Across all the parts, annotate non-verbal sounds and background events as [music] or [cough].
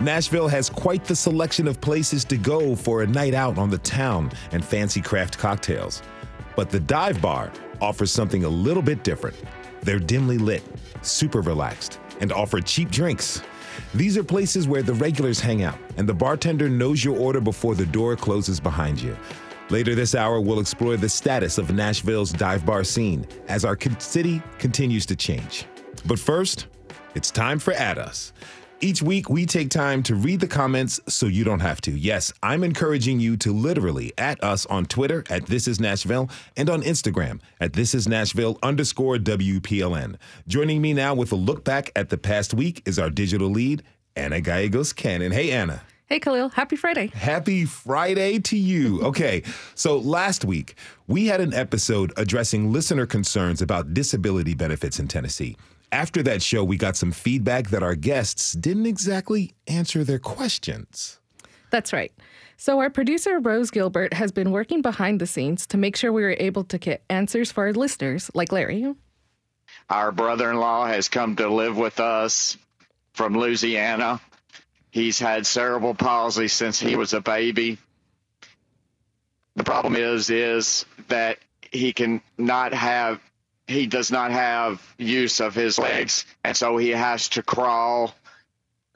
Nashville has quite the selection of places to go for a night out on the town and fancy craft cocktails. But the dive bar offers something a little bit different. They're dimly lit, super relaxed, and offer cheap drinks. These are places where the regulars hang out, and the bartender knows your order before the door closes behind you. Later this hour, we'll explore the status of Nashville's dive bar scene as our city continues to change. But first, it's time for At Us. Each week, we take time to read the comments so you don't have to. Yes, I'm encouraging you to literally at us on Twitter at This Is Nashville and on Instagram at This Is Nashville underscore WPLN. Joining me now with a look back at the past week is our digital lead, Anna Gallegos Cannon. Hey, Anna. Hey, Khalil. Happy Friday. Happy Friday to you. [laughs] Okay, so last week, we had an episode addressing listener concerns about disability benefits in Tennessee. After that show, we got some feedback that our guests didn't exactly answer their questions. That's right. So, our producer, Rose Gilbert, has been working behind the scenes to make sure we were able to get answers for our listeners, like Larry. Our brother in law has come to live with us from Louisiana. He's had cerebral palsy since he was a baby. The problem is is that he can not have he does not have use of his legs, and so he has to crawl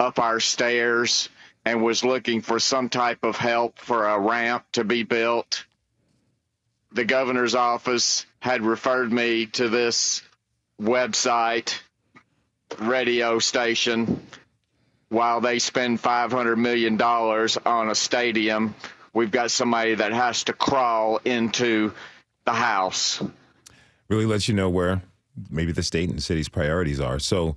up our stairs and was looking for some type of help for a ramp to be built. The governor's office had referred me to this website, radio station, while they spend $500 million on a stadium. We've got somebody that has to crawl into the house really lets you know where maybe the state and city's priorities are. So,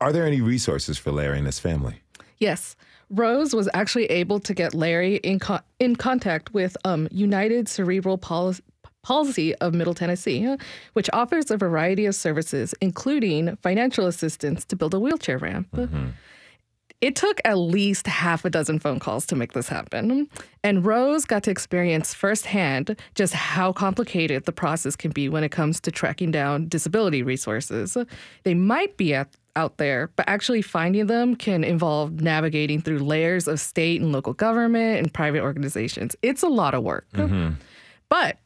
are there any resources for Larry and his family? Yes. Rose was actually able to get Larry in, co- in contact with um, United Cerebral Palsy. Palsy of Middle Tennessee, which offers a variety of services, including financial assistance to build a wheelchair ramp. Mm-hmm. It took at least half a dozen phone calls to make this happen. And Rose got to experience firsthand just how complicated the process can be when it comes to tracking down disability resources. They might be at, out there, but actually finding them can involve navigating through layers of state and local government and private organizations. It's a lot of work. Mm-hmm. But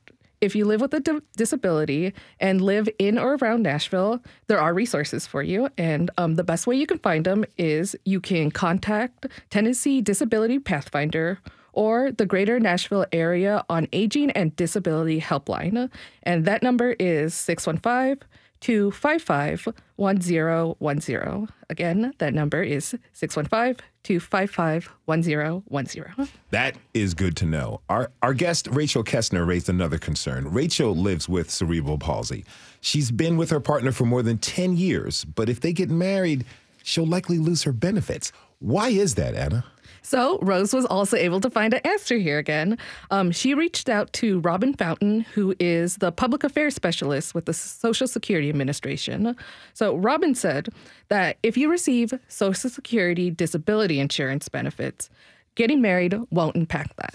if you live with a di- disability and live in or around Nashville, there are resources for you. And um, the best way you can find them is you can contact Tennessee Disability Pathfinder or the Greater Nashville Area on Aging and Disability Helpline. And that number is 615 255 1010. Again, that number is 615 255 1010. That is good to know. Our, our guest, Rachel Kessner, raised another concern. Rachel lives with cerebral palsy. She's been with her partner for more than 10 years, but if they get married, she'll likely lose her benefits. Why is that, Anna? So Rose was also able to find an answer here again. Um, she reached out to Robin Fountain, who is the public affairs specialist with the Social Security Administration. So Robin said that if you receive Social Security disability insurance benefits, getting married won't impact that.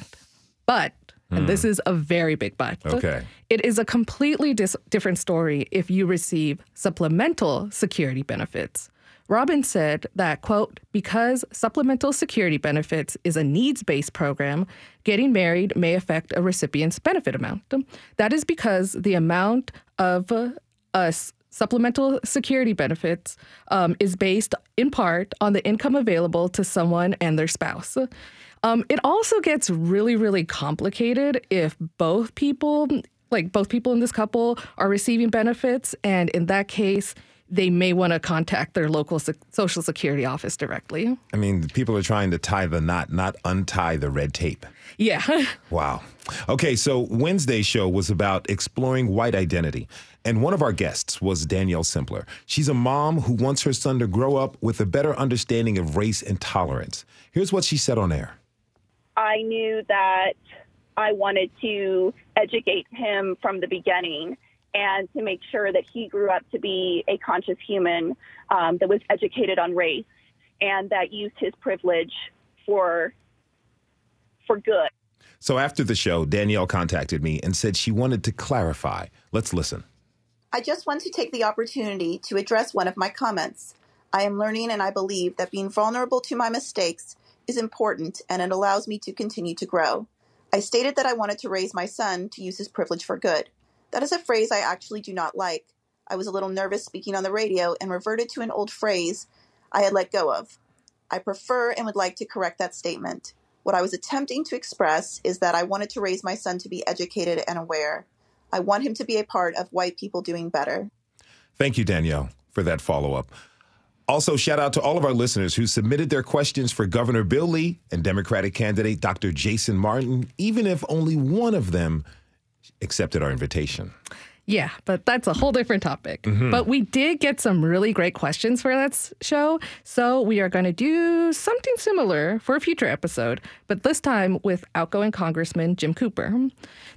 But and this hmm. is a very big but. Okay. It is a completely dis- different story if you receive supplemental security benefits. Robin said that, quote, because supplemental security benefits is a needs based program, getting married may affect a recipient's benefit amount. That is because the amount of uh, supplemental security benefits um, is based in part on the income available to someone and their spouse. Um, it also gets really, really complicated if both people, like both people in this couple, are receiving benefits. And in that case, they may want to contact their local social security office directly. I mean, people are trying to tie the knot, not untie the red tape. Yeah. [laughs] wow. Okay, so Wednesday's show was about exploring white identity. And one of our guests was Danielle Simpler. She's a mom who wants her son to grow up with a better understanding of race and tolerance. Here's what she said on air I knew that I wanted to educate him from the beginning and to make sure that he grew up to be a conscious human um, that was educated on race and that used his privilege for for good. So after the show, Danielle contacted me and said she wanted to clarify. Let's listen. I just want to take the opportunity to address one of my comments. I am learning and I believe that being vulnerable to my mistakes is important and it allows me to continue to grow. I stated that I wanted to raise my son to use his privilege for good. That is a phrase I actually do not like. I was a little nervous speaking on the radio and reverted to an old phrase I had let go of. I prefer and would like to correct that statement. What I was attempting to express is that I wanted to raise my son to be educated and aware. I want him to be a part of white people doing better. Thank you, Danielle, for that follow up. Also, shout out to all of our listeners who submitted their questions for Governor Bill Lee and Democratic candidate Dr. Jason Martin, even if only one of them accepted our invitation. Yeah, but that's a whole different topic. Mm-hmm. But we did get some really great questions for that show. So we are going to do something similar for a future episode, but this time with outgoing Congressman Jim Cooper.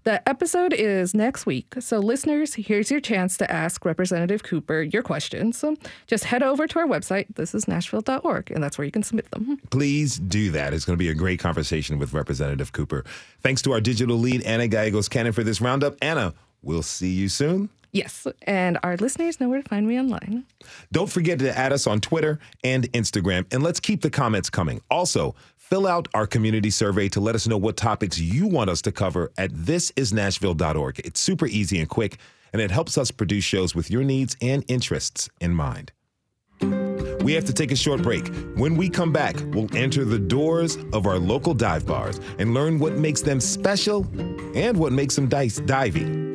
The episode is next week. So, listeners, here's your chance to ask Representative Cooper your questions. So just head over to our website, thisisnashville.org, and that's where you can submit them. Please do that. It's going to be a great conversation with Representative Cooper. Thanks to our digital lead, Anna Gallegos Cannon, for this roundup. Anna, We'll see you soon. Yes, and our listeners know where to find me online. Don't forget to add us on Twitter and Instagram, and let's keep the comments coming. Also, fill out our community survey to let us know what topics you want us to cover at thisisnashville.org. It's super easy and quick, and it helps us produce shows with your needs and interests in mind. We have to take a short break. When we come back, we'll enter the doors of our local dive bars and learn what makes them special and what makes them dice divey.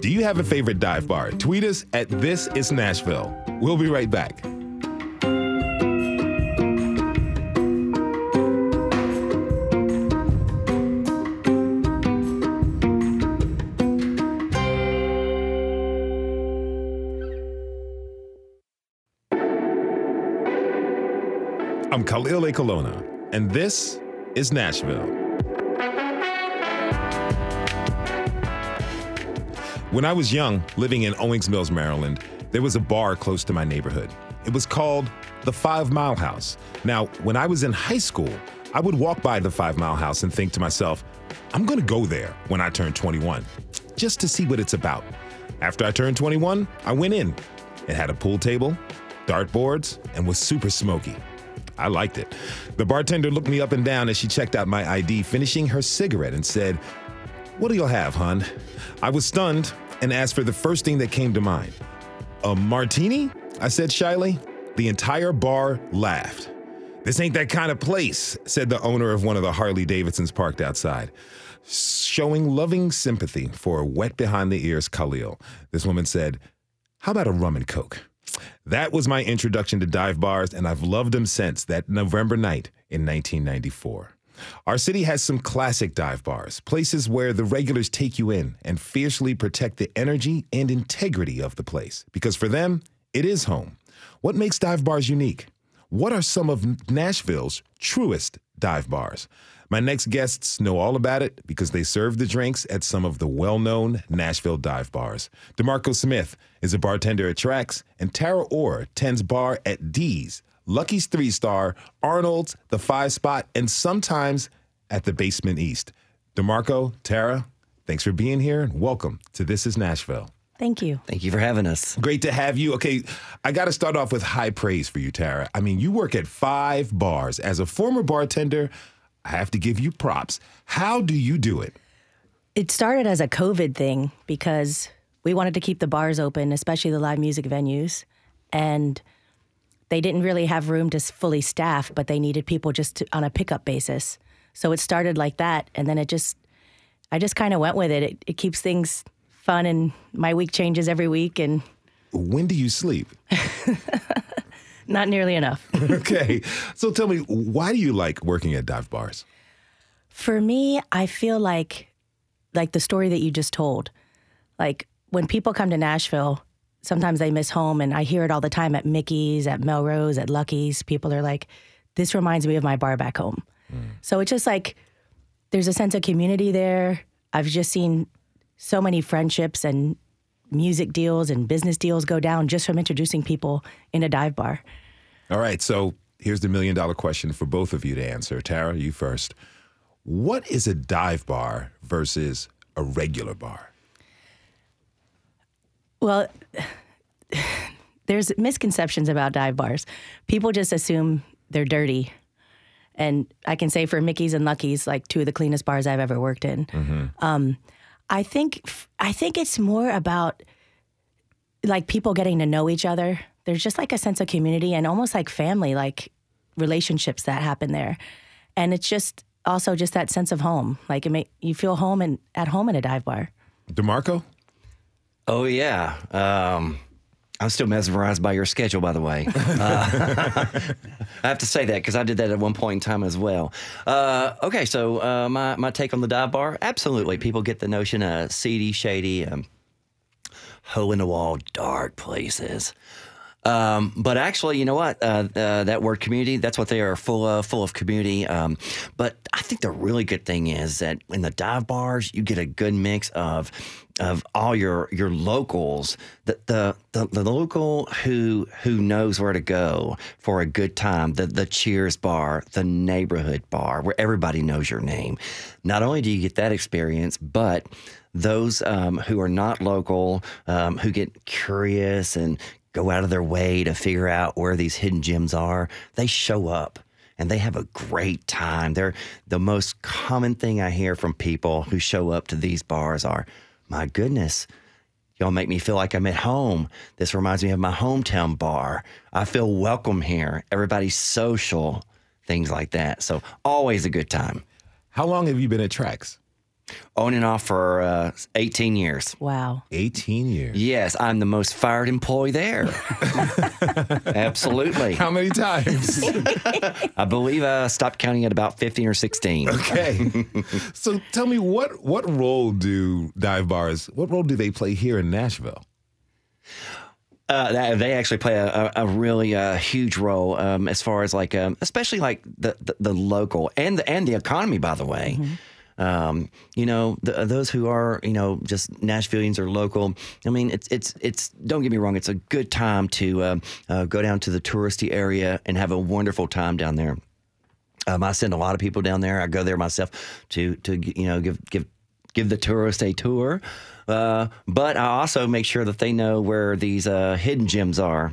Do you have a favorite dive bar? Tweet us at This Is Nashville. We'll be right back. I'm Khalil Ekulona, and this is Nashville. When I was young, living in Owings Mills, Maryland, there was a bar close to my neighborhood. It was called the Five Mile House. Now, when I was in high school, I would walk by the Five Mile House and think to myself, I'm to go there when I turn 21, just to see what it's about. After I turned 21, I went in. It had a pool table, dartboards, and was super smoky. I liked it. The bartender looked me up and down as she checked out my ID, finishing her cigarette, and said, What do you have, hon? I was stunned and asked for the first thing that came to mind. A martini? I said shyly. The entire bar laughed. This ain't that kind of place, said the owner of one of the Harley Davidsons parked outside. Showing loving sympathy for a wet behind the ears Khalil, this woman said, How about a rum and coke? That was my introduction to dive bars, and I've loved them since that November night in 1994. Our city has some classic dive bars, places where the regulars take you in and fiercely protect the energy and integrity of the place. Because for them, it is home. What makes dive bars unique? What are some of Nashville's truest dive bars? My next guests know all about it because they serve the drinks at some of the well known Nashville dive bars. DeMarko Smith is a bartender at Trax, and Tara Orr tends bar at Dee's, Lucky's Three Star, Arnold's, the Five Spot, and sometimes at the Basement East. DeMarko, Tara, thanks for being here and welcome to This is Nashville. Thank you. Thank you for having us. Great to have you. Okay, I got to start off with high praise for you, Tara. I mean, you work at five bars. As a former bartender, I have to give you props. How do you do it? It started as a COVID thing because we wanted to keep the bars open, especially the live music venues. And they didn't really have room to fully staff, but they needed people just to, on a pickup basis. So it started like that, and then it just, I just kind of went with it. it. It keeps things fun, and my week changes every week. And when do you sleep? [laughs] Not nearly enough. [laughs] okay, so tell me, why do you like working at dive bars? For me, I feel like, like the story that you just told, like when people come to Nashville sometimes they miss home and I hear it all the time at Mickey's, at Melrose, at Lucky's. People are like, this reminds me of my bar back home. Mm. So it's just like there's a sense of community there. I've just seen so many friendships and music deals and business deals go down just from introducing people in a dive bar. All right, so here's the million dollar question for both of you to answer. Tara, you first. What is a dive bar versus a regular bar? Well, [sighs] there's misconceptions about dive bars. People just assume they're dirty. And I can say for Mickey's and Lucky's, like two of the cleanest bars I've ever worked in. Um, I think I think it's more about like people getting to know each other. There's just like a sense of community and almost like family, like relationships that happen there. And it's just also just that sense of home. Like it make you feel home and at home in a dive bar. DeMarko? Oh yeah. Um, I'm still mesmerized by your schedule, by the way. [laughs] Uh, [laughs] I have to say that because I did that at one point in time as well. Uh, okay, so uh, my my take on the dive bar. Absolutely, people get the notion of seedy, shady, um, hole in the wall, dark places. Um, but actually, you know what? Uh, uh, that word community, that's what they are full of, full of community. Um, but I think the really good thing is that in the dive bars, you get a good mix of of all your your locals, the the, the, the local who who knows where to go for a good time, the the Cheers bar, the neighborhood bar, where everybody knows your name. Not only do you get that experience, but those um, who are not local, um, who get curious and go out of their way to figure out where these hidden gems are, they show up and they have a great time. They're the most common thing I hear from people who show up to these bars are, my goodness, y'all make me feel like I'm at home. This reminds me of my hometown bar. I feel welcome here. Everybody's social, things like that. So always a good time. How long have you been at Trax? On and off for uh, 18 years. Wow. 18 years. Yes, I'm the most fired employee there. [laughs] Absolutely. How many times? [laughs] I believe I stopped counting at about 15 or 16. okay. [laughs] so tell me what what role do dive bars what role do they play here in Nashville? Uh, that, they actually play a, a, a really uh, huge role um, as far as like, um, especially like the, the, the local and the and the economy. By the way, um, you know, the, those who are you know just Nashvilleians or local. I mean, it's it's it's. Don't get me wrong, it's a good time to um, uh, go down to the touristy area and have a wonderful time down there. Um, I send a lot of people down there. I go there myself to to you know give give give the tourist a tour. Uh, but I also make sure that they know where these uh, hidden gems are.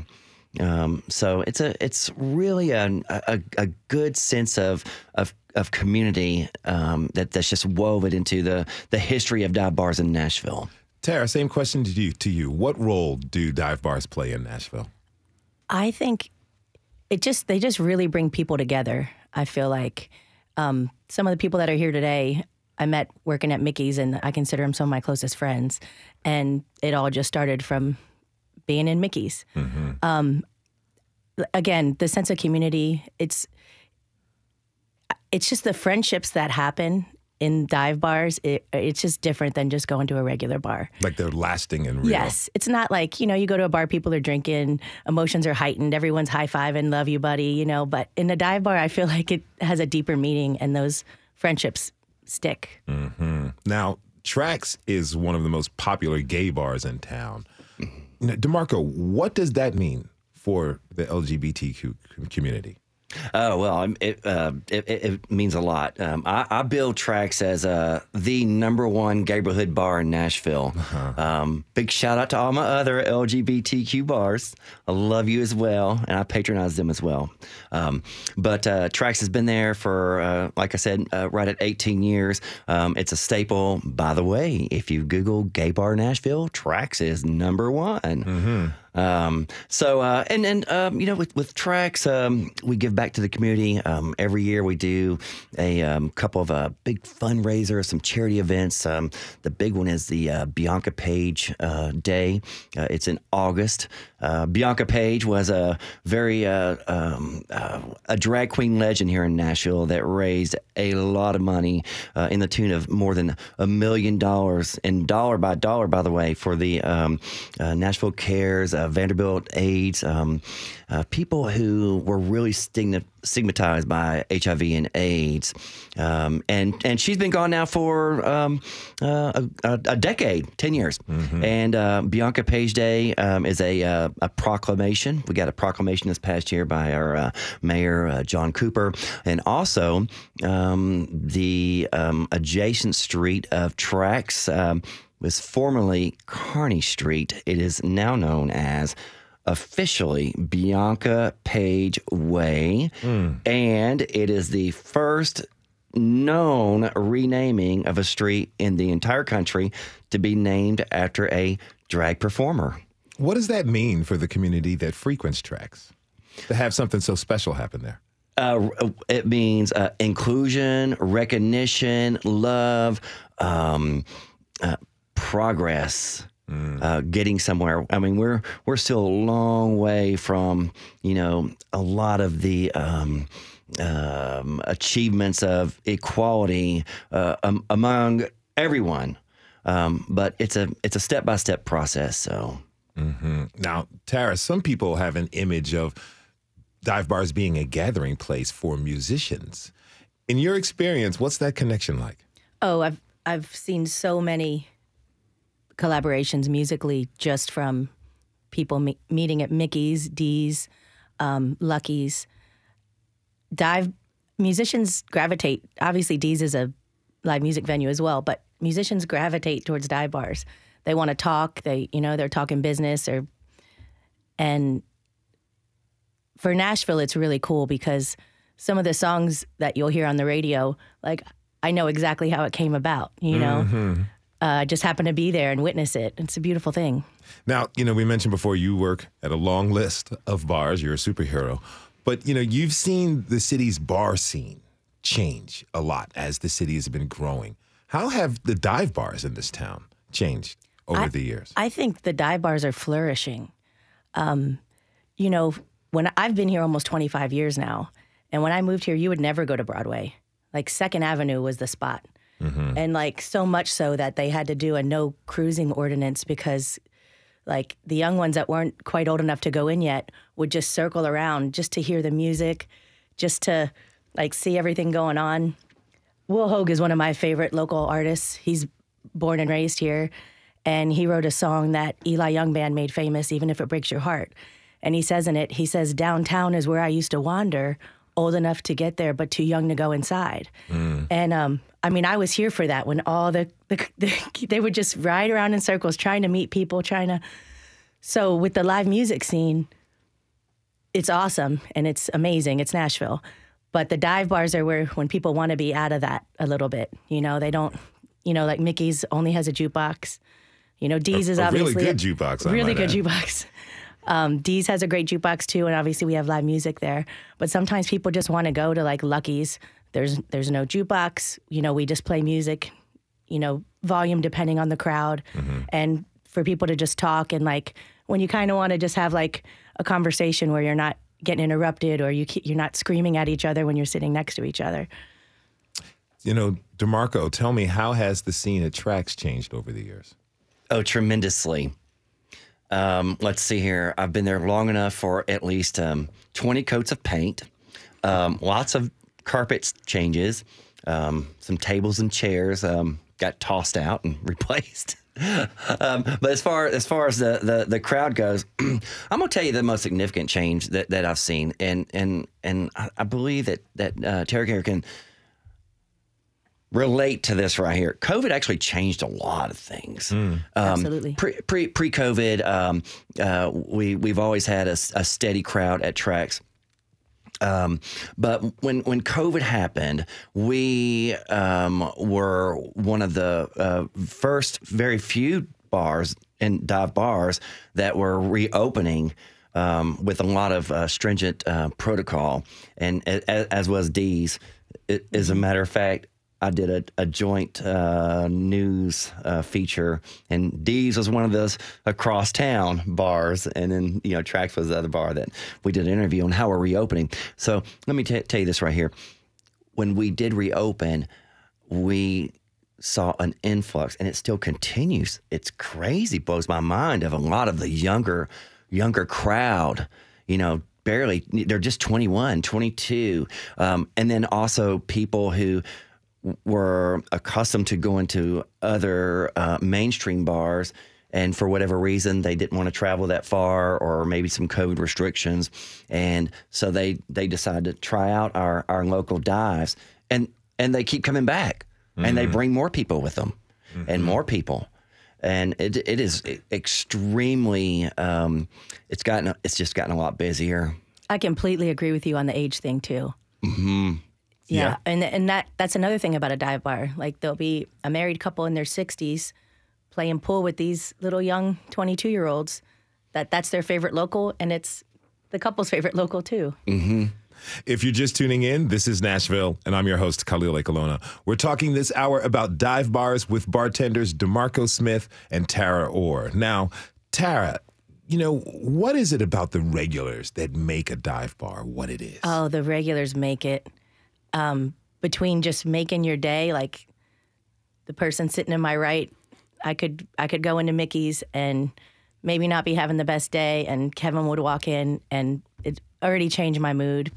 Um, so it's a it's really a, a, a good sense of of, of community um, that that's just woven into the the history of dive bars in Nashville. Tara, same question to you to you. What role do dive bars play in Nashville? I think it just they just really bring people together. I feel like um, some of the people that are here today, I met working at Mickey's, and I consider them some of my closest friends. And it all just started from being in Mickey's. Um, again, the sense of community. It's it's just the friendships that happen in dive bars. It, it's just different than just going to a regular bar. Like they're lasting and real. Yes. It's not like, you know, you go to a bar, people are drinking, emotions are heightened, everyone's high five and love you, buddy, you know. But in a dive bar, I feel like it has a deeper meaning and those friendships stick. Now, Trax is one of the most popular gay bars in town. Now, DeMarko, what does that mean for the LGBTQ community? Oh well, it uh, it, it, means a lot. Um, I, I build Trax as uh, the number one neighborhood bar in Nashville. Um, big shout out to all my other LGBTQ bars. I love you as well, and I patronize them as well. Um, but uh, Trax has been there for, uh, like I said, uh, right at 18 years. Um, it's a staple. By the way, if you Google "gay bar Nashville," Trax is number one. Um, so uh, and and um, you know with with Trax, um, we give back to the community. Um, every year we do a um, couple of uh, big fundraisers, some charity events. Um, the big one is the uh, Bianca Paige uh, Day. Uh, it's in August. Uh, Bianca Paige was a very uh, um, uh, a drag queen legend here in Nashville that raised a lot of money uh, in the tune of more than a million dollars, and dollar by dollar, by the way, for the um, uh, Nashville Cares uh, Vanderbilt AIDS, um, uh, people who were really stigma- stigmatized by HIV and AIDS, um, and and she's been gone now for um, uh, a, a, decade, ten years. Mm-hmm. And uh, Bianca Paige Day um, is a uh, a proclamation. We got a proclamation this past year by our uh, mayor John Cooper, and also um, the um, adjacent street of Trax was formerly Kearney Street. It is now known as officially Bianca Paige Way, mm. and it is the first known renaming of a street in the entire country to be named after a drag performer. What does that mean for the community that frequents Trax to have something so special happen there? Uh, it means uh, inclusion, recognition, love, um, uh, progress. Mm. Uh, getting somewhere. I mean, we're we're still a long way from you know a lot of the um, um, achievements of equality uh, um, among everyone. Um, but it's a it's a step by step process. So mm-hmm. now, Tara, some people have an image of dive bars being a gathering place for musicians. In your experience, what's that connection like? Oh, I've I've seen so many collaborations musically just from people me- meeting at Mickey's, Dee's, um, Lucky's. Dive musicians gravitate. Obviously, Dee's is a live music venue as well, but musicians gravitate towards dive bars. They want to talk. They, you know, they're talking business or, and for Nashville, it's really cool because some of the songs that you'll hear on the radio, like I know exactly how it came about. You know, mm-hmm uh, just happen to be there and witness it. It's a beautiful thing. Now, you know, we mentioned before you work at a long list of bars. You're a superhero, but you know, you've seen the city's bar scene change a lot as the city has been growing. How have the dive bars in this town changed over I, the years? I think the dive bars are flourishing. Um, you know, when I've been here almost 25 years now, and when I moved here, you would never go to Broadway. Like Second Avenue was the spot. Mm-hmm. And like so much so that they had to do a no cruising ordinance because like the young ones that weren't quite old enough to go in yet would just circle around just to hear the music, just to like see everything going on. Will Hoge is one of my favorite local artists. He's born and raised here, and he wrote a song that Eli Young Band made famous, Even If It Breaks Your Heart. And he says in it, he says, Downtown is where I used to wander, old enough to get there, but too young to go inside. Mm. And um, I mean, I was here for that when all the, the, the, [laughs] they would just ride around in circles trying to meet people, trying to. So with the live music scene, it's awesome and it's amazing. It's Nashville, but the dive bars are where when people want to be out of that a little bit. You know, they don't. You know, like Mickey's only has a jukebox. You know, Dee's is a obviously really good jukebox. really good add. jukebox. [laughs] Um, Dee's has a great jukebox too, and obviously we have live music there. But sometimes people just want to go to like Lucky's there's there's no jukebox. You know, we just play music. You know, volume depending on the crowd, mm-hmm. and for people to just talk and like when you kind of want to just have like a conversation where you're not getting interrupted or you you're not screaming at each other when you're sitting next to each other. You know, DeMarko, tell me how has the scene at Trax changed over the years? Oh, tremendously. Um, let's see here. I've been there long enough for at least um, 20 coats of paint, um, lots of carpet changes, um, some tables and chairs um, got tossed out and [laughs] replaced. um, but as far as far as the the, the crowd goes, [clears throat] I'm gonna tell you the most significant change that, that I've seen, and and and I, I believe that that uh, Terry can relate to this right here. COVID actually changed a lot of things. Mm. Um, Absolutely. Pre pre pre COVID, um, uh, we we've always had a, a steady crowd at Trax. Um, but when when COVID happened, we um, were one of the uh, first, very few bars and dive bars that were reopening. Um, with a lot of uh, stringent uh, protocol, and as, as was Dee's. As a matter of fact, I did a, a joint uh, news uh, feature, and Dee's was one of those across town bars, and then you know Trax was the other bar that we did an interview on how we're reopening. So let me t- tell you this right here: when we did reopen, we saw an influx, and it still continues. It's crazy, blows my mind of a lot of the younger younger crowd, you know, barely, they're just 21, 22. Um, and then also people who were accustomed to going to other uh, mainstream bars. And for whatever reason, they didn't want to travel that far, or maybe some COVID restrictions, and so they they decided to try out our our local dives, and and they keep coming back, and they bring more people with them, and more people, and it it is extremely um, it's gotten it's just gotten a lot busier. I completely agree with you on the age thing too. hmm Yeah. Yeah. And and that that's another thing about a dive bar. Like there'll be a married couple in their 60s playing pool with these little young 22 year olds. That that's their favorite local, and it's the couple's [laughs] favorite local too. Mm-hmm. If you're just tuning in, this is Nashville, and I'm your host, Khalil Ekulona. We're talking this hour about dive bars with bartenders DeMarko Smith and Tara Orr. Now, Tara, you know, what is it about the regulars that make a dive bar what it is? Oh, the regulars make it. Um, between just making your day, like the person sitting in my right, I could I could go into Mickey's and maybe not be having the best day, and Kevin would walk in and it already changed my mood.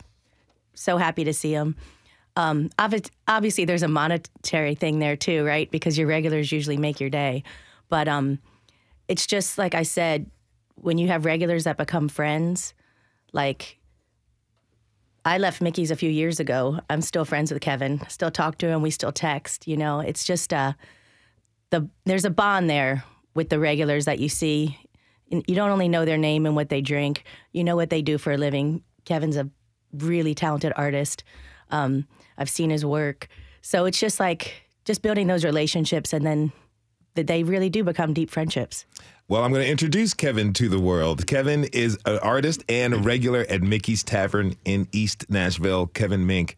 So happy to see him. Um, obviously, there's a monetary thing there too, right? Because your regulars usually make your day, but um, it's just like I said, when you have regulars that become friends, like I left Mickey's a few years ago. I'm still friends with Kevin. Still talk to him. We still text. You know, it's just uh, the there's a bond there with the regulars that you see. You don't only know their name and what they drink. You know what they do for a living. Kevin's a really talented artist. Um, I've seen his work, so it's just like just building those relationships, and then that they really do become deep friendships. Well, I'm going to introduce Kevin to the world. Kevin is an artist and a regular at Mickey's Tavern in East Nashville. Kevin Menck,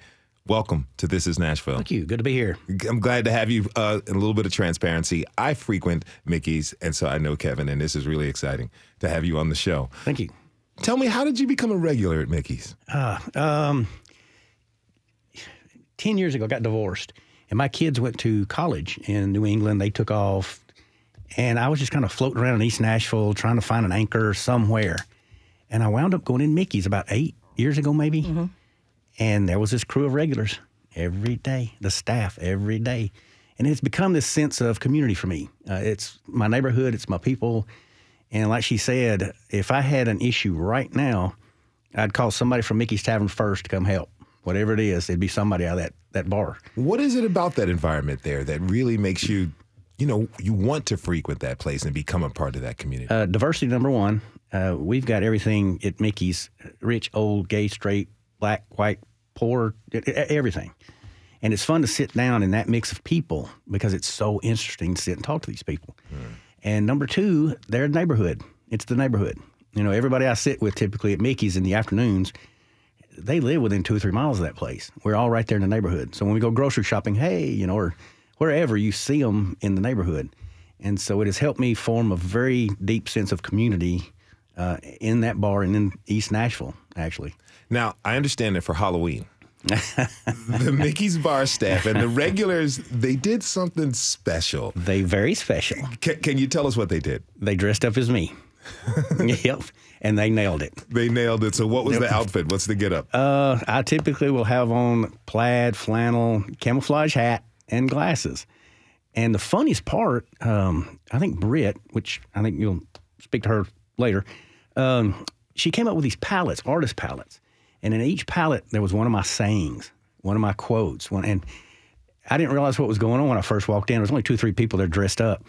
welcome to This Is Nashville. Thank you. Good to be here. I'm glad to have you. Uh, a little bit of transparency. I frequent Mickey's, and so I know Kevin, and this is really exciting to have you on the show. Thank you. Tell me, how did you become a regular at Mickey's? Uh, um, 10 years ago, I got divorced, and my kids went to college in New England. They took off, and I was just kind of floating around in East Nashville trying to find an anchor somewhere. And I wound up going in Mickey's about eight years ago, maybe. And there was this crew of regulars every day, the staff every day. And it's become this sense of community for me. Uh, it's my neighborhood, it's my people. And like she said, if I had an issue right now, I'd call somebody from Mickey's Tavern first to come help. Whatever it is, it'd be somebody out of that, that bar. What is it about that environment there that really makes you, you know, you want to frequent that place and become a part of that community? Uh, diversity number one. Uh, we've got everything at Mickey's rich, old, gay, straight, black, white, poor, everything. And it's fun to sit down in that mix of people because it's so interesting to sit and talk to these people. And number two, their neighborhood. It's the neighborhood. You know, everybody I sit with typically at Mickey's in the afternoons, they live within two or three miles of that place. We're all right there in the neighborhood. So when we go grocery shopping, hey, you know, or wherever you see them in the neighborhood. And so it has helped me form a very deep sense of community uh, in that bar and in East Nashville, actually. Now, I understand that for Halloween, the Mickey's bar staff and the regulars, they did something special. They very special. Can, can you tell us what they did? They dressed up as me. [laughs] yep. And they nailed it. They nailed it. So, what was the outfit? What's the get up? Uh, I typically will have on plaid, flannel, camouflage hat, and glasses. And the funniest part, um, I think Britt, which I think you'll speak to her later, um, she came up with these palettes, artist palettes. And in each palette, there was one of my sayings, one of my quotes. One, and I didn't realize what was going on when I first walked in. There was only two three people there dressed up.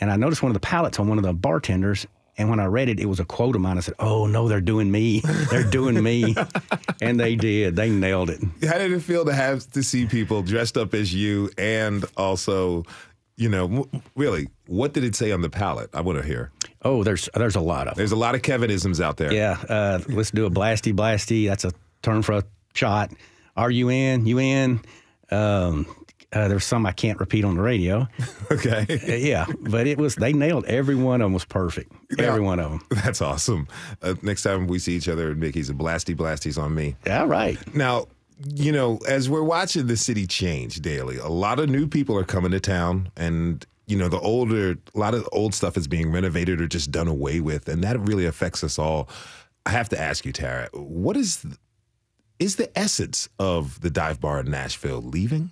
And I noticed one of the palettes on one of the bartenders. And when I read it, it was a quote of mine. I said, Oh, no, they're doing me. They're doing me. [laughs] and they did. They nailed it. How did it feel to have to see people dressed up as you and also, you know, really, what did it say on the palette? I want to hear. Oh, there's there's a lot of them. There's a lot of Kevinisms out there. Yeah. Uh, let's do a blasty blasty. That's a term for a shot. Are you in? You in? Um, uh, there's some I can't repeat on the radio. [laughs] Okay. Uh, yeah, but it was they nailed every one of them was perfect. Every one of them. [laughs] That's awesome. Uh, next time we see each other at Mickey's, a blasty blasty's on me. All right. Now, you know, as we're watching the city change daily, a lot of new people are coming to town and you know, the older, a lot of the old stuff is being renovated or just done away with, and that really affects us all. I have to ask you, Tara, what is is the essence of the dive bar in Nashville leaving?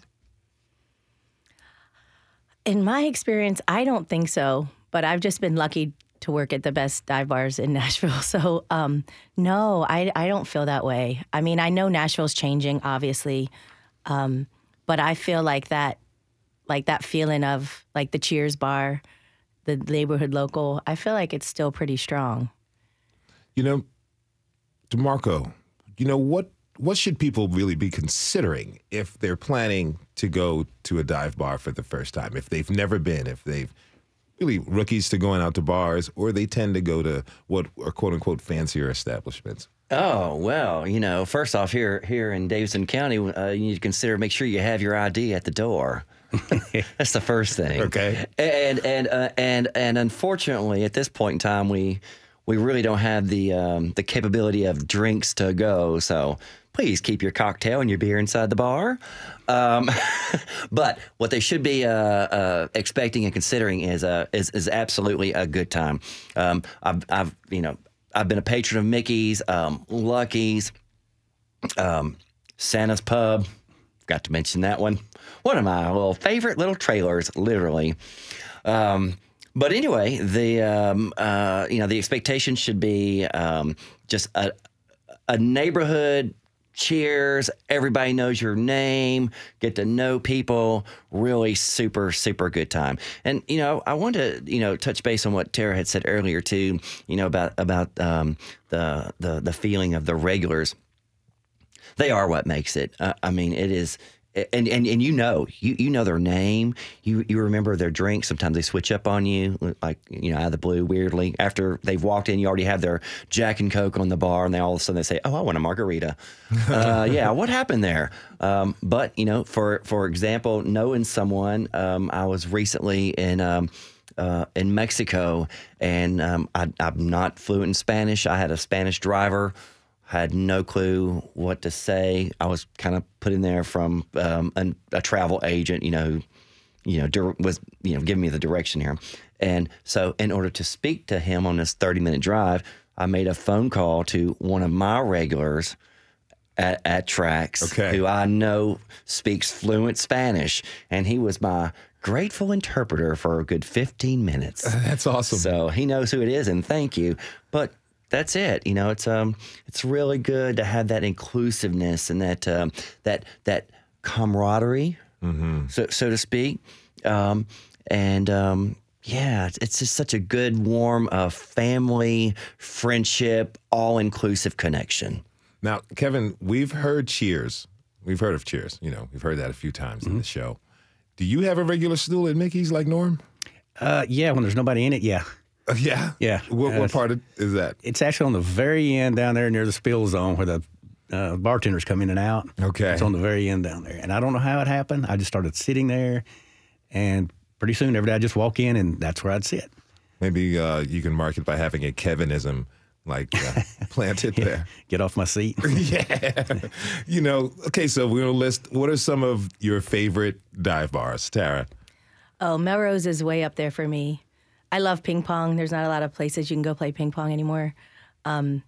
In my experience, I don't think so, but I've just been lucky to work at the best dive bars in [laughs] Nashville. So, um, no, I, I don't feel that way. I mean, I know Nashville's changing, obviously, um, but I feel like that, like that feeling of like the Cheers bar, the neighborhood local. I feel like it's still pretty strong. You know, DeMarko, you know what what should people really be considering if they're planning to go to a dive bar for the first time? If they've never been, if they've really rookies to going out to bars, or they tend to go to what are quote unquote fancier establishments? Oh well, you know, first off, here here in Davidson County, uh, you need to consider make sure you have your ID at the door. [laughs] That's the first thing. Okay. And and uh, and and unfortunately, at this point in time, we we really don't have the um, the capability of drinks to go. So please keep your cocktail and your beer inside the bar. Um, [laughs] but what they should be uh, uh, expecting and considering is, uh, is is absolutely a good time. Um, I've, I've you know I've been a patron of Mickey's, um, Lucky's, um, Santa's Pub. Got to mention that one. One of my little favorite little trailers, literally. Um, but anyway, the um, uh, you know the expectation should be just a a neighborhood cheers. Everybody knows your name. Get to know people. Really super super good time. And you know, I want to you know touch base on what Tara had said earlier too. You know about about um, the the the feeling of the regulars. They are what makes it. Uh, I mean, it is. And, and and you know you you know their name. You you remember their drink. Sometimes they switch up on you like you know out of the blue weirdly. After they've walked in you already have their Jack and Coke on the bar and they all of a sudden they say oh I want a margarita. [laughs] Uh, yeah what happened there? Um, but you know for for example knowing someone um, I was recently in um, uh, in Mexico, and um, I, I'm not fluent in Spanish. I had a Spanish driver, had no clue what to say. I was kind of put in there from um, an, a travel agent, you know, who, you know, dir- was you know giving me the direction here. And so, in order to speak to him on this 30 minute drive, I made a phone call to one of my regulars at, at Trax, Okay. who I know speaks fluent Spanish, and he was my grateful interpreter for a good 15 minutes. [laughs] That's awesome. So he knows who it is, and thank you. But that's it. You know, it's um, it's really good to have that inclusiveness and that um, that that camaraderie, so so to speak, um, and um, yeah, it's- it's just such a good, warm, uh, family friendship, all inclusive connection. Now, Kevin, we've heard Cheers. We've heard of Cheers. You know, we've heard that a few times Mm-hmm. in the show. Do you have a regular stool at Mickey's like Norm? Uh, yeah, when there's nobody in it, yeah. Uh, yeah. Yeah. What, Uh, what part of, is that? It's actually on the very end down there near the spill zone where the uh, bartenders come in and out. Okay. It's on the very end down there. And I don't know how it happened. I just started sitting there, and pretty soon every day I just walk in, and that's where I'd sit. Maybe uh, you can mark it by having a Kevinism like uh, [laughs] planted there. Get off my seat. [laughs] yeah. You know, okay, so we're going to list what are some of your favorite dive bars, Tara? Oh, Melrose is way up there for me. I love ping pong. There's not a lot of places you can go play ping pong anymore. Um,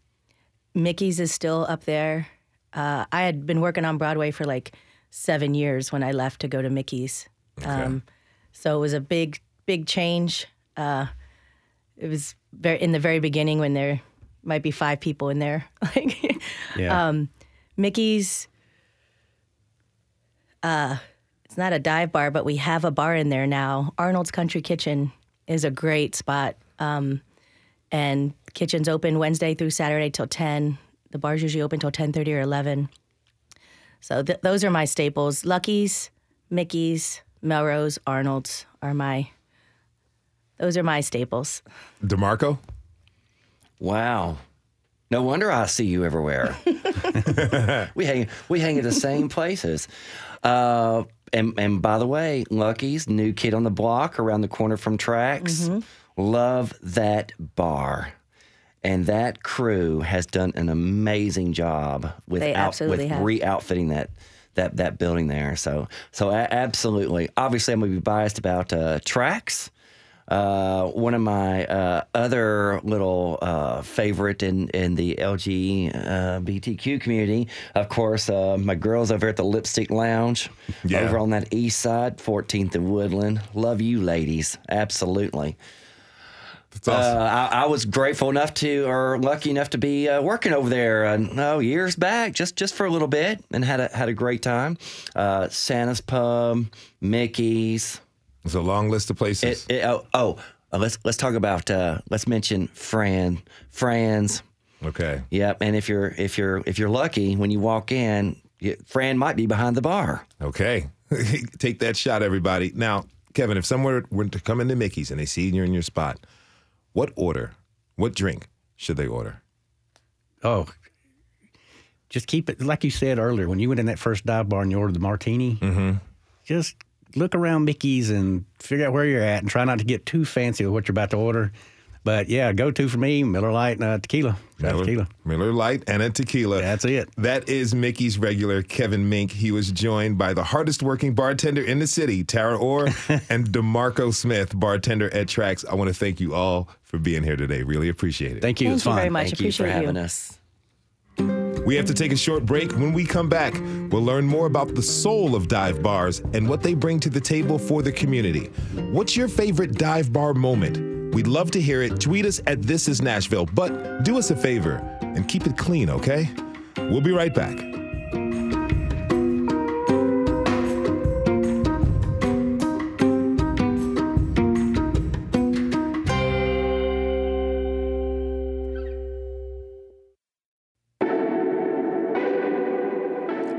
Mickey's is still up there. Uh, I had been working on Broadway for like seven years when I left to go to Mickey's. Um, so it was a big, big change. Uh, it was very in the very beginning when there might be five people in there. [laughs] like, Yeah. um, Mickey's. Uh, it's not a dive bar, but we have a bar in there now. Arnold's Country Kitchen is a great spot, um, and kitchen's open Wednesday through Saturday till ten. The bar's usually open till ten thirty or eleven. So th- those are my staples. Lucky's, Mickey's, Melrose, Arnold's are my. Those are my staples. DeMarko? Wow. No wonder I see you everywhere. [laughs] we hang we hang at the same places. Uh, and and by the way, Lucky's new kid on the block around the corner from Trax. Love that bar. And that crew has done an amazing job with They out, with have. re-outfitting that that that building there. So so absolutely. Obviously, I'm gonna be biased about uh, Trax. Uh, one of my uh, other little uh, favorite in, in the LGBTQ community, of course, uh, my girls over at the Lipstick Lounge Yeah. over on that east side, 14th and Woodland. Love you, ladies. Absolutely. That's awesome. Uh, I, I was grateful enough to, or lucky enough to be uh, working over there. Uh, no, years back, just just for a little bit, and had a had a great time. Uh, Santa's Pub, Mickey's. It's a long list of places. It, it, oh, oh uh, let's let's talk about. Uh, let's mention Fran, Fran's. okay. Yep, and if you're if you're if you're lucky, when you walk in, you, Fran might be behind the bar. Okay. [laughs] Take that shot, everybody. Now, Kevin, if someone were to come into Mickey's and they see you're in your spot, what order, what drink should they order? Oh, just keep it like you said earlier. When you went in that first dive bar and you ordered the martini, Mm-hmm. just look around Mickey's and figure out where you're at, and try not to get too fancy with what you're about to order. But yeah, go to for me Miller Lite and uh, tequila. Miller, tequila. Miller Lite and a tequila. That's it. That is Mickey's regular Kevin Menck. He was joined by the hardest working bartender in the city, Tara Orr, [laughs] and DeMarko Smith, bartender at Trax. I want to thank you all for being here today. Really appreciate it. Thank you. Thank it's you fun. very much. Thank you for Appreciate you. having us. We have to take a short break. When we come back, we'll learn more about the soul of dive bars and what they bring to the table for the community. What's your favorite dive bar moment? We'd love to hear it. Tweet us at This Is Nashville, but do us a favor and keep it clean, okay? We'll be right back.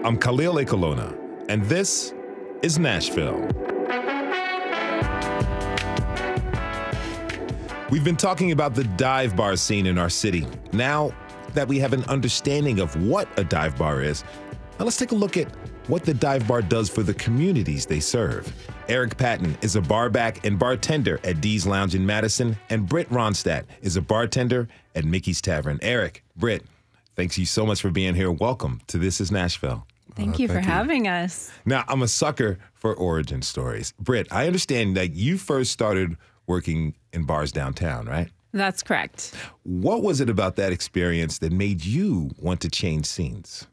I'm Khalil Ekulona, and this is Nashville. We've been talking about the dive bar scene in our city. Now that we have an understanding of what a dive bar is, now let's take a look at what the dive bar does for the communities they serve. Eric Patton is a barback and bartender at Dee's Lounge in Madison, and Britt Ronstadt is a bartender at Mickey's Tavern. Eric, Britt, thanks you so much for being here. Welcome to This is Nashville. Thank you for having us. Now, I'm a sucker for origin stories. Britt, I understand that you first started working in bars downtown, right? That's correct. What was it about that experience that made you want to change scenes?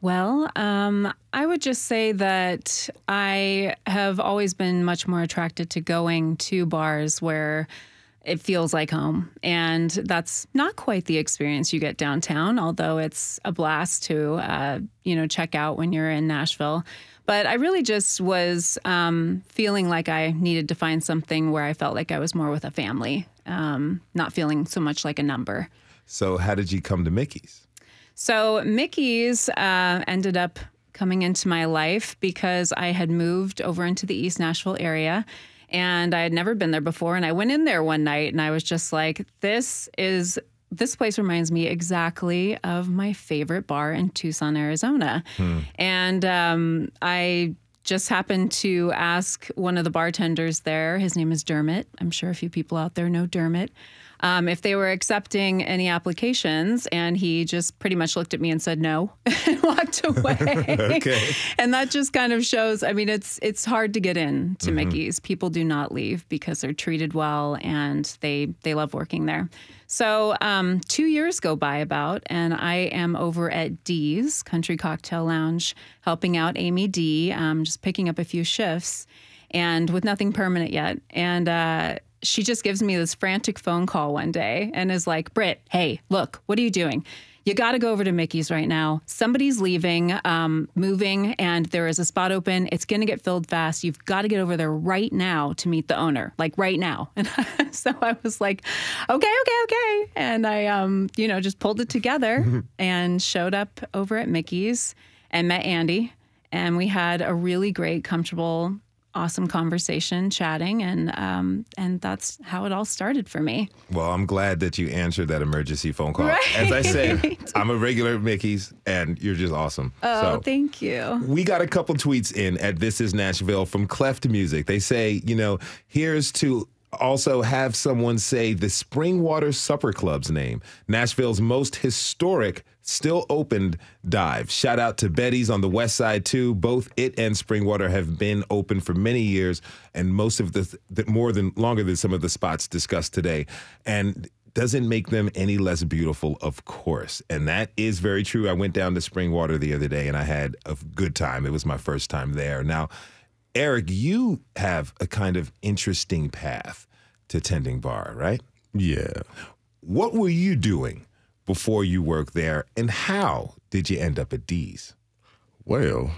Well, um, I would just say that I have always been much more attracted to going to bars where it feels like home. And that's not quite the experience you get downtown, although it's a blast to, uh, you know, check out when you're in Nashville. But I really just was um, feeling like I needed to find something where I felt like I was more with a family, um, not feeling so much like a number. So, how did you come to Mickey's? So Mickey's uh, ended up coming into my life because I had moved over into the East Nashville area and I had never been there before. And I went in there one night and I was just like, this is. This place reminds me exactly of my favorite bar in Tucson, Arizona. And um, I just happened to ask one of the bartenders there. His name is Dermot. I'm sure a few people out there know Dermot. Um, if they were accepting any applications, and he just pretty much looked at me and said no [laughs] and walked [laughs] away. Okay. And that just kind of shows. I mean, it's it's hard to get in to Mickey's. People do not leave because they're treated well and they they love working there. So um, two years go by about, and I am over at Dee's Country Cocktail Lounge helping out Amy D, um, just picking up a few shifts, and with nothing permanent yet. And uh, she just gives me this frantic phone call one day and is like, Britt, hey, look, what are you doing? You got to go over to Mickey's right now. Somebody's leaving, um, moving, and there is a spot open. It's going to get filled fast. You've got to get over there right now to meet the owner, like right now. [laughs] And so I was like, okay, okay, okay. And I, um, you know, just pulled it together and showed up over at Mickey's and met Andy. And we had a really great, comfortable, awesome conversation, chatting, and um, and that's how it all started for me. Well, I'm glad that you answered that emergency phone call. As I said, [laughs] I'm a regular at Mickey's, and you're just awesome. Oh, so, thank you. we got a couple tweets in at This Is Nashville from Cleft Music. They say, you know, here's to also have someone say the Springwater Supper Club's name, Nashville's most historic still opened dive. Shout out to Betty's on the west side too. Both it and Springwater have been open for many years and most of the, the more than longer than some of the spots discussed today. And doesn't make them any less beautiful, of course. And that is very true. I went down to Springwater the other day and I had a good time. It was my first time there. Now, Eric, you have a kind of interesting path to tending bar, right? Yeah. What were you doing before you worked there, and how did you end up at Dee's? Well,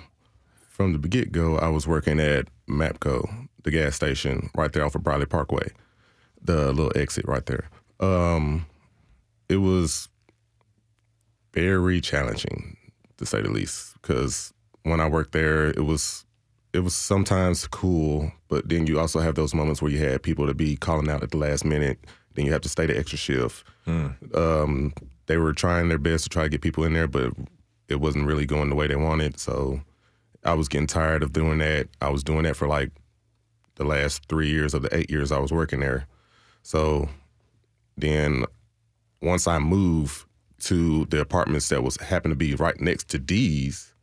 from the get go, I was working at Mapco, the gas station right there off of Briley Parkway, the little exit right there. Um, it was very challenging, to say the least, because when I worked there, it was it was sometimes cool, but then you also have those moments where you had people to be calling out at the last minute. Then you have to stay the extra shift. Mm. Um, they were trying their best to try to get people in there, but it wasn't really going the way they wanted. So I was getting tired of doing that. I was doing that for like the last three years of the eight years I was working there. So then once I moved to the apartments that was happened to be right next to Dee's,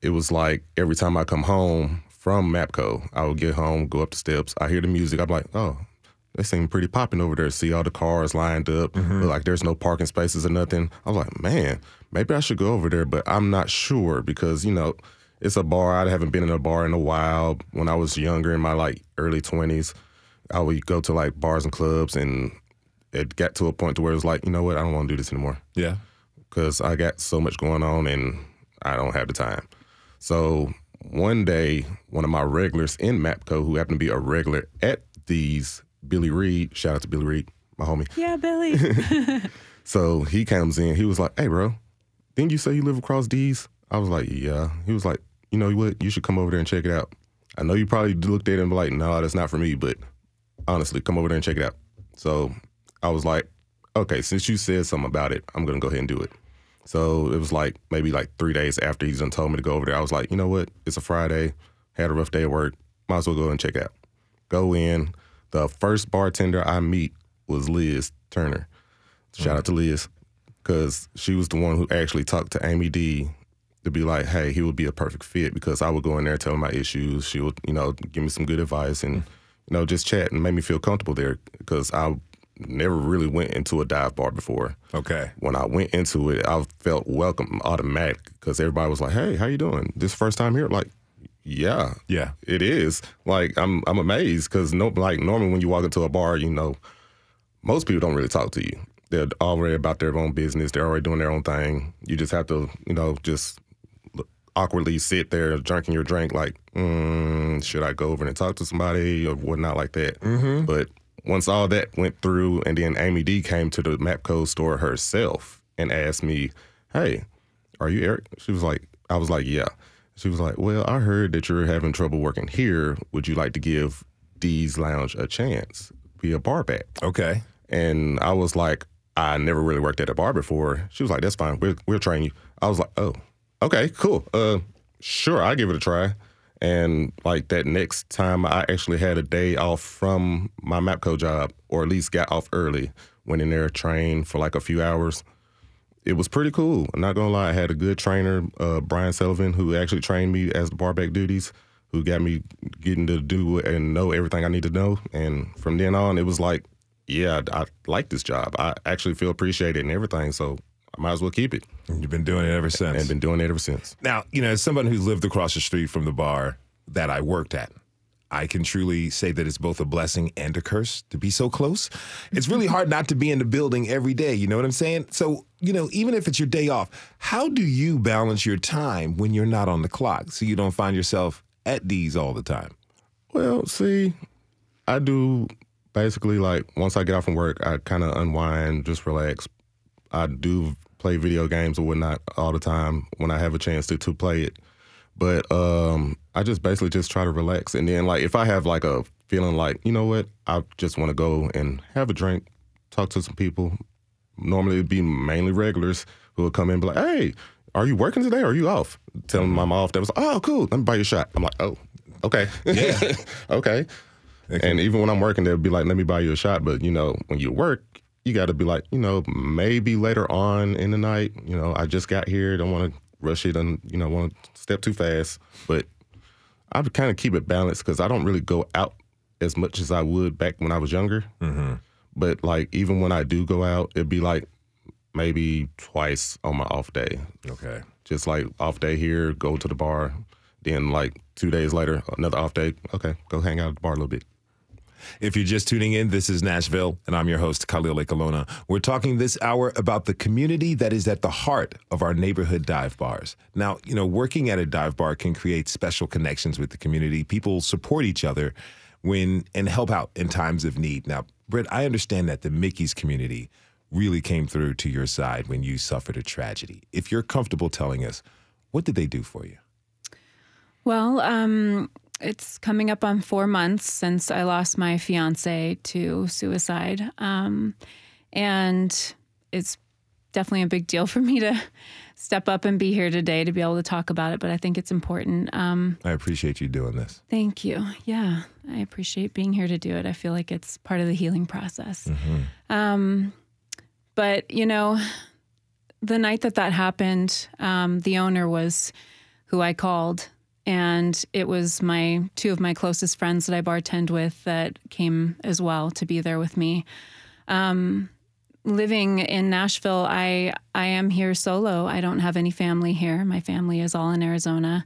it was like every time I come home from Mapco, I would get home, go up the steps, I hear the music, I'm like, oh, they seem pretty popping over there. See all the cars lined up. Mm-hmm. Like there's no parking spaces or nothing. I was like, man, maybe I should go over there, but I'm not sure because you know it's a bar. I haven't been in a bar in a while. When I was younger, in my like early twenties, I would go to like bars and clubs, and it got to a point to where it was like, you know what, I don't want to do this anymore. Yeah, because I got so much going on, and I don't have the time. So one day, one of my regulars in Mapco, who happened to be a regular at Dee's Billy Reed. Shout out to Billy Reed, my homie. Yeah, Billy. [laughs] so he comes in. He was like, "Hey, bro, didn't you say you live across Dee's?" I was like, "Yeah." He was like, "You know what? You should come over there and check it out." I know you probably looked at it and be like, "No, that's not for me," but honestly, come over there and check it out. So I was like, "Okay, since you said something about it, I'm gonna go ahead and do it." So it was like maybe like three days after he's done told me to go over there. I was like, you know what? It's a Friday. Had a rough day at work. Might as well go and check out. Go in. The first bartender I meet was Liz Turner. Shout mm-hmm. out to Liz because she was the one who actually talked to Amy D to be like, hey, he would be a perfect fit because I would go in there tell him my issues. She would, you know, give me some good advice and, you know, just chat and make me feel comfortable there because I never really went into a dive bar before. Okay. When I went into it, I felt welcome automatic because everybody was like, hey, how you doing? This first time here? Like, yeah, yeah, it is. Like I'm, I'm amazed because no, like normally when you walk into a bar, you know, most people don't really talk to you. They're already about their own business. They're already doing their own thing. You just have to, you know, just awkwardly sit there drinking your drink, like, mm, should I go over and talk to somebody or whatnot like that. Mm-hmm. But once all that went through, and then Amy D came to the Mapco store herself and asked me, "Hey, are you Eric?" She was like, "I was like, yeah." She was like, Well, I heard that you're having trouble working here. Would you like to give Dee's Lounge a chance? Be a bar back. Okay. And I was like, I never really worked at a bar before. She was like, That's fine. We'll, we'll train you. I was like, Oh, okay, cool. Uh, sure, I'll give it a try. And like that next time, I actually had a day off from my Mapco job, or at least got off early. Went in there, trained for like a few hours it was pretty cool. I'm not gonna lie. I had a good trainer, uh, Brian Sullivan, who actually trained me as the barback duties, who got me getting to do and know everything I need to know. And from then on, it was like, yeah, I, I like this job. I actually feel appreciated and everything. So I might as well keep it. And you've been doing it ever since. And been doing it ever since. Now, you know, as someone who's lived across the street from the bar that I worked at, I can truly say that it's both a blessing and a curse to be so close. It's really hard not to be in the building every day. You know what I'm saying? So, you know, even if it's your day off, how do you balance your time when you're not on the clock so you don't find yourself at Dee's all the time? Well, see, I do basically like once I get off from work, I kind of unwind, just relax. I do play video games or whatnot all the time when I have a chance to to play it. But um, I just basically just try to relax. And then, like, if I have like a feeling like, you know what, I just want to go and have a drink, talk to some people. Normally, it'd be mainly regulars who would come in and be like, hey, are you working today or are you off? Telling them I'm off. That was, oh, cool. Let me buy you a shot. I'm like, oh, okay. Yeah. [laughs] okay. And even when I'm working, they'll be like, "Let me buy you a shot." But you know, when you work, you got to be like, you know, maybe later on in the night. You know, I just got here, don't want to rush it, and you know, want to step too fast. But I would kind of keep it balanced because I don't really go out as much as I would back when I was younger. Mm-hmm. But like even when I do go out, it'd be like maybe twice on my off day. Okay. Just like off day here, go to the bar. Then like two days later, another off day. Okay, go hang out at the bar a little bit. If you're just tuning in, this is Nashville, and I'm your host, Khalil Ekulona. We're talking this hour about the community that is at the heart of our neighborhood dive bars. Now, you know, working at a dive bar can create special connections with the community. People support each other when and help out in times of need. Now, Britt, I understand that the Mickey's community really came through to your side when you suffered a tragedy. If you're comfortable telling us, what did they do for you? Well, um, it's coming up on four months since I lost my fiance to suicide. Um, and it's definitely a big deal [laughs] for me to step up and be here today to be able to talk about it, but I think it's important. Um, I appreciate you doing this. Thank you. Yeah, I appreciate being here to do it. I feel like it's part of the healing process. Mm-hmm. Um, but, you know, the night that that happened, um, the owner was who I called and it was my two of my closest friends that I bartend with that came as well to be there with me. Um, living in Nashville, I I am here solo. I don't have any family here. My family is all in Arizona,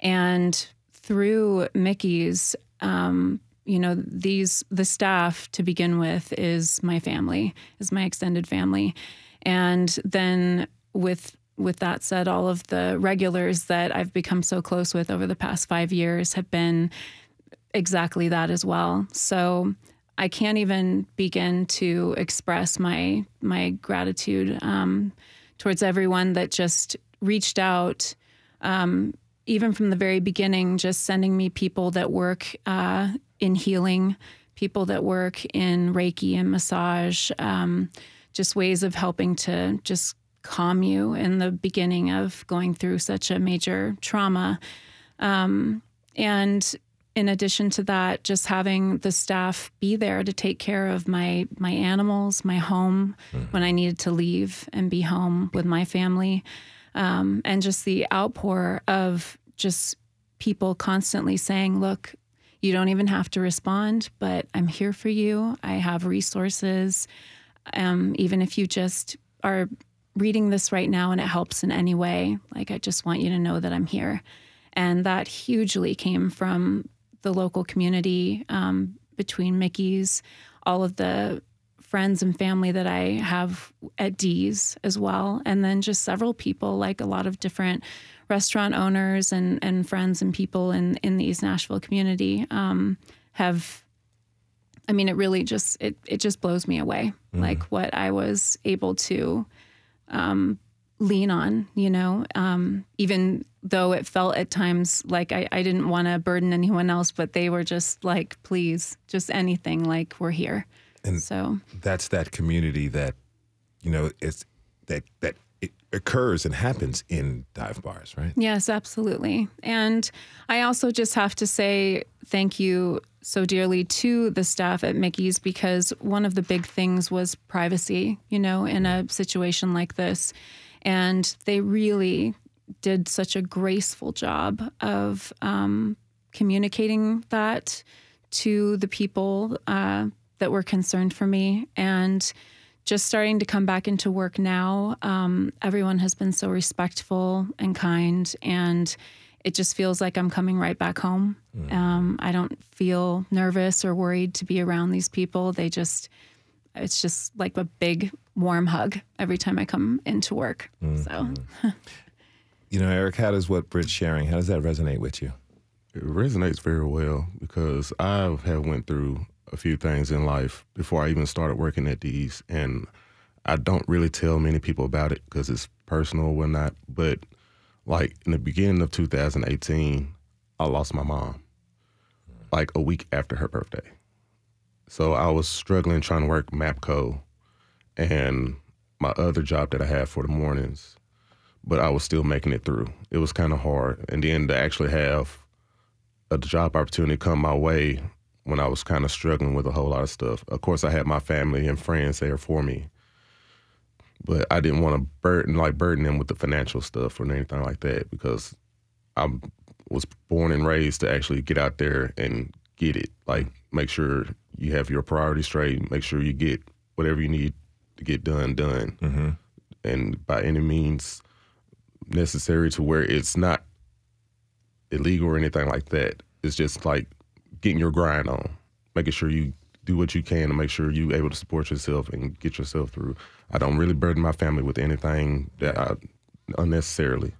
and through Mickey's, um, you know, these the staff to begin with is my family, is my extended family, and then with with that said, all of the regulars that I've become so close with over the past five years have been exactly that as well. So I can't even begin to express my my gratitude um, towards everyone that just reached out, um, even from the very beginning, just sending me people that work uh, in healing, people that work in Reiki and massage, um, just ways of helping to just calm you in the beginning of going through such a major trauma. Um, and in addition to that, just having the staff be there to take care of my my animals, my home mm-hmm. when I needed to leave and be home with my family, um, and just the outpour of just people constantly saying, "Look, you don't even have to respond, but I'm here for you. I have resources. Um, even if you just are reading this right now and it helps in any way, like I just want you to know that I'm here. And that hugely came from the local community um, between Mickey's, all of the friends and family that I have at Dee's as well, and then just several people, like a lot of different restaurant owners and, and friends and people in, in the East Nashville community um, have. I mean, it really just it it just blows me away, mm. like what I was able to um, lean on, you know, um, even though it felt at times like I, I didn't want to burden anyone else, but they were just like, please, just anything, like we're here. And so that's that community that, you know, it's that, that it occurs and happens in dive bars, right? Yes, absolutely. And I also just have to say thank you so dearly to the staff at Mickey's because one of the big things was privacy, you know, in a situation like this. And they really did such a graceful job of um, communicating that to the people uh, that were concerned for me. And just starting to come back into work now, um, everyone has been so respectful and kind. And it just feels like I'm coming right back home. Mm. Um, I don't feel nervous or worried to be around Dee's people. They just, it's just like a big warm hug every time I come into work. Mm-hmm. So, [laughs] you know, Eric, how does what Britt's sharing, how does that resonate with you? It resonates very well because I have went through a few things in life before I even started working at these, and I don't really tell many people about it because it's personal or whatnot. But like in the beginning of 2018, I lost my mom like a week after her birthday. So I was struggling trying to work MAPCO and my other job that I had for the mornings, but I was still making it through. It was kind of hard. And then to actually have a job opportunity come my way when I was kind of struggling with a whole lot of stuff. Of course, I had my family and friends there for me, but I didn't want to burden like burden them with the financial stuff or anything like that because I was born and raised to actually get out there and get it. Like make sure you have your priorities straight. Make sure you get whatever you need to get done done, Mm-hmm. and by any means necessary to where it's not illegal or anything like that. It's just like getting your grind on, making sure you do what you can to make sure you're able to support yourself and get yourself through. I don't really burden my family with anything that I unnecessarily.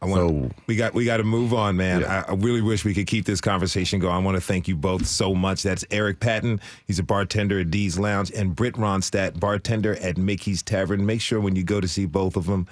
I want we got we got to move on, man. I, I really wish we could keep this conversation going. I want to thank you both so much. That's Eric Patton. He's a bartender at Dee's Lounge, and Britt Ronstadt, bartender at Mickey's Tavern. Make sure when you go to see both of them,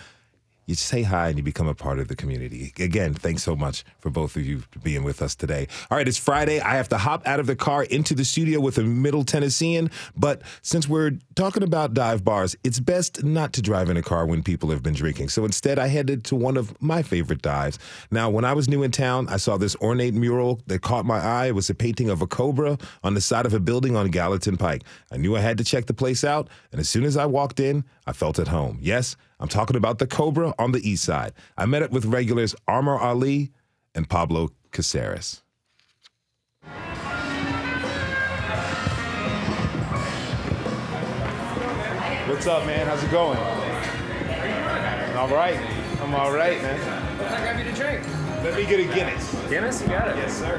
you say hi and you become a part of the community. Again, thanks so much for both of you being with us today. All right, it's Friday. I have to hop out of the car into the studio with a Middle Tennessean, but since we're talking about dive bars, it's best not to drive in a car when people have been drinking. So instead, I headed to one of my favorite dives. Now, when I was new in town, I saw this ornate mural that caught my eye. It was a painting of a cobra on the side of a building on Gallatin Pike. I knew I had to check the place out, and as soon as I walked in, I felt at home. Yes, I'm talking about the Cobra on the east side. I met up with regulars Amr Ali and Pablo Caceres. What's up, man? How's it going? All right. I'm all right, man. What can I grab you to drink? Let me get a Guinness. Guinness, you got it. Yes, sir.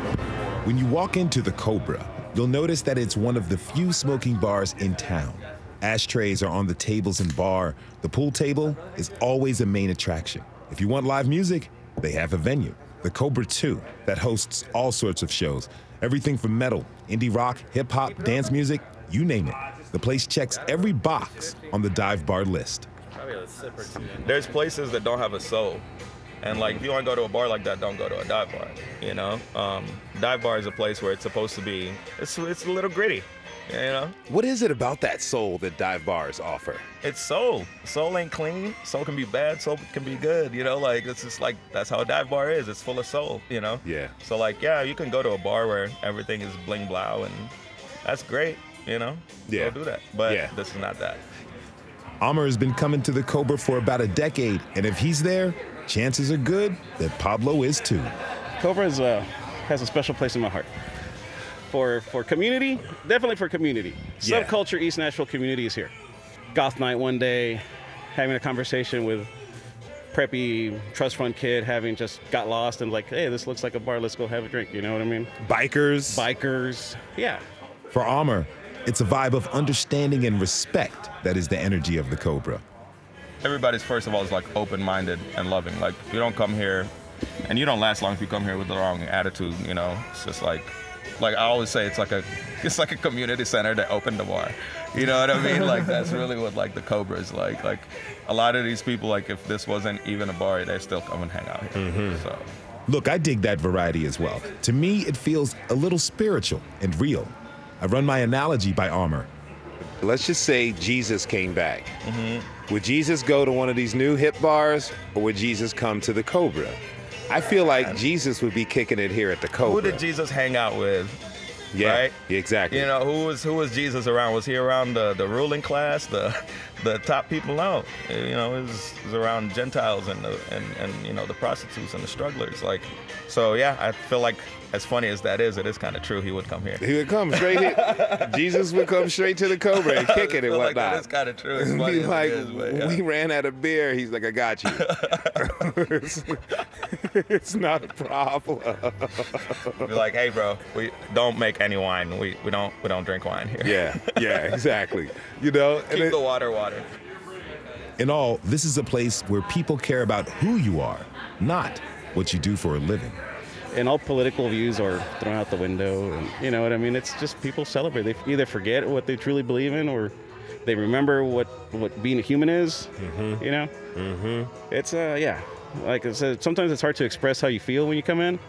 When you walk into the Cobra, you'll notice that it's one of the few smoking bars in town. Ashtrays are on the tables and bar. The pool table is always a main attraction. If you want live music, they have a venue, the Cobra 2, that hosts all sorts of shows. Everything from metal, indie rock, hip hop, dance music, you name it. The place checks every box on the dive bar list. There's places that don't have a soul. And like, if you want to go to a bar like that, don't go to a dive bar. You know, um, dive bar is a place where it's supposed to be. It's it's a little gritty. You know, What is it about that soul that dive bars offer? it's soul. Soul ain't clean. Soul can be bad. Soul can be good. You know, like it's just like that's how a dive bar is. It's full of soul. You know. Yeah. So like, yeah, you can go to a bar where everything is bling blow, and that's great. You know. Yeah. Go do that. But Yeah. this is not that. Amr has been coming to the Cobra for about a decade, and if he's there, chances are good that Pablo is too. Cobra is, uh, has a special place in my heart. For for community, definitely for community. Yeah. Subculture East Nashville community is here. Goth night one day, having a conversation with preppy trust fund kid, having just got lost and like, hey, this looks like a bar. Let's go have a drink. You know what I mean? Bikers. Bikers. Yeah. For Amr, it's a vibe of understanding and respect that is the energy of the Cobra. everybody's first of all is like open-minded and loving. Like you don't come here, and you don't last long if you come here with the wrong attitude. You know, it's just like, like I always say, it's like a, it's like a community center that opened the bar. You know what I mean? Like that's really what like the Cobra is like. Like a lot of these people, like if this wasn't even a bar, they still come and hang out here. Mm-hmm. So. Look, I dig that variety as well. To me, it feels a little spiritual and real. I run my analogy by Amr. Let's just say Jesus came back. Mm-hmm. Would Jesus go to one of these new hip bars or would Jesus come to the Cobra? I feel like Jesus would be kicking it here at the Cobra. Who did Jesus hang out with? Yeah, right? exactly. You know, who was who was Jesus around? Was he around the, the ruling class, the the top people? No, you know, is was around Gentiles and the and, and you know the prostitutes and the strugglers. Like, so yeah, I feel like as funny as that is, it is kind of true. He would come here. He would come straight here. [laughs] Jesus would come straight to the Cobra and [laughs] kick it and feel like whatnot. that is kind of true. [laughs] Be funny like, is, but yeah. we ran out of beer. He's like, I got you. it's, it's not a problem. Be like, hey, bro, we don't make any wine. We we don't we don't drink wine here. Yeah, yeah, exactly. You know, keep it- the water water. In all, this is a place where people care about who you are, not what you do for a living. And all political views are thrown out the window. And you know what I mean? It's just people celebrate. They either forget what they truly believe in or they remember what, what being a human is. You know? Mm-hmm. It's, uh, yeah. Like I said, sometimes it's hard to express how you feel when you come in.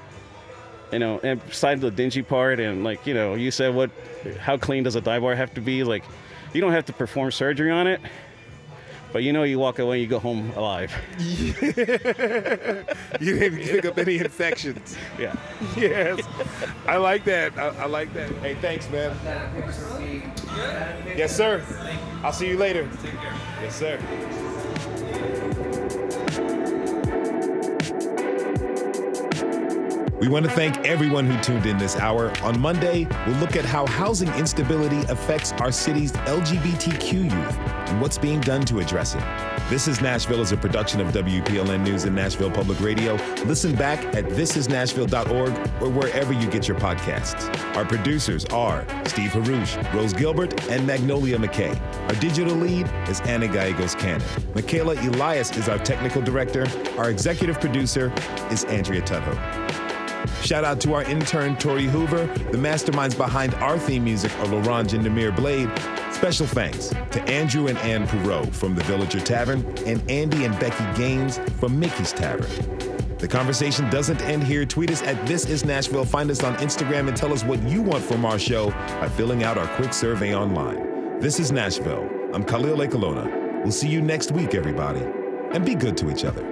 You know, and besides the dingy part, and like, you know, you said, what, how clean does a dive bar have to be? Like, you don't have to perform surgery on it, But you know, you walk away, you go home alive. [laughs] you didn't pick up any infections. Yeah. [laughs] Yes. I like that. I, I like that. Hey, thanks, man. Yes, sir. I'll see you later. Yes, sir. We want to thank everyone who tuned in this hour. On Monday, we'll look at how housing instability affects our city's LGBTQ youth and what's being done to address it. This is Nashville is a production of WPLN News and Nashville Public Radio. Listen back at thisisnashville.org or wherever you get your podcasts. Our producers are Steve Haruch, Rose Gilbert, and Magnolia McKay. Our digital lead is Anna Gallegos Cannon. Michaela Elias is our technical director. Our executive producer is Andrea Tudhope. Shout out to our intern, Tori Hoover. The masterminds behind our theme music are Laurent and Demir Blade. Special thanks to Andrew and Ann Perot from the Villager Tavern and Andy and Becky Gaines from Mickey's Tavern. The conversation doesn't end here. Tweet us at This Is Nashville. Find us on Instagram and tell us what you want from our show by filling out our quick survey online. This is Nashville. I'm Khalil Ekulona. We'll see you next week, everybody. And be good to each other.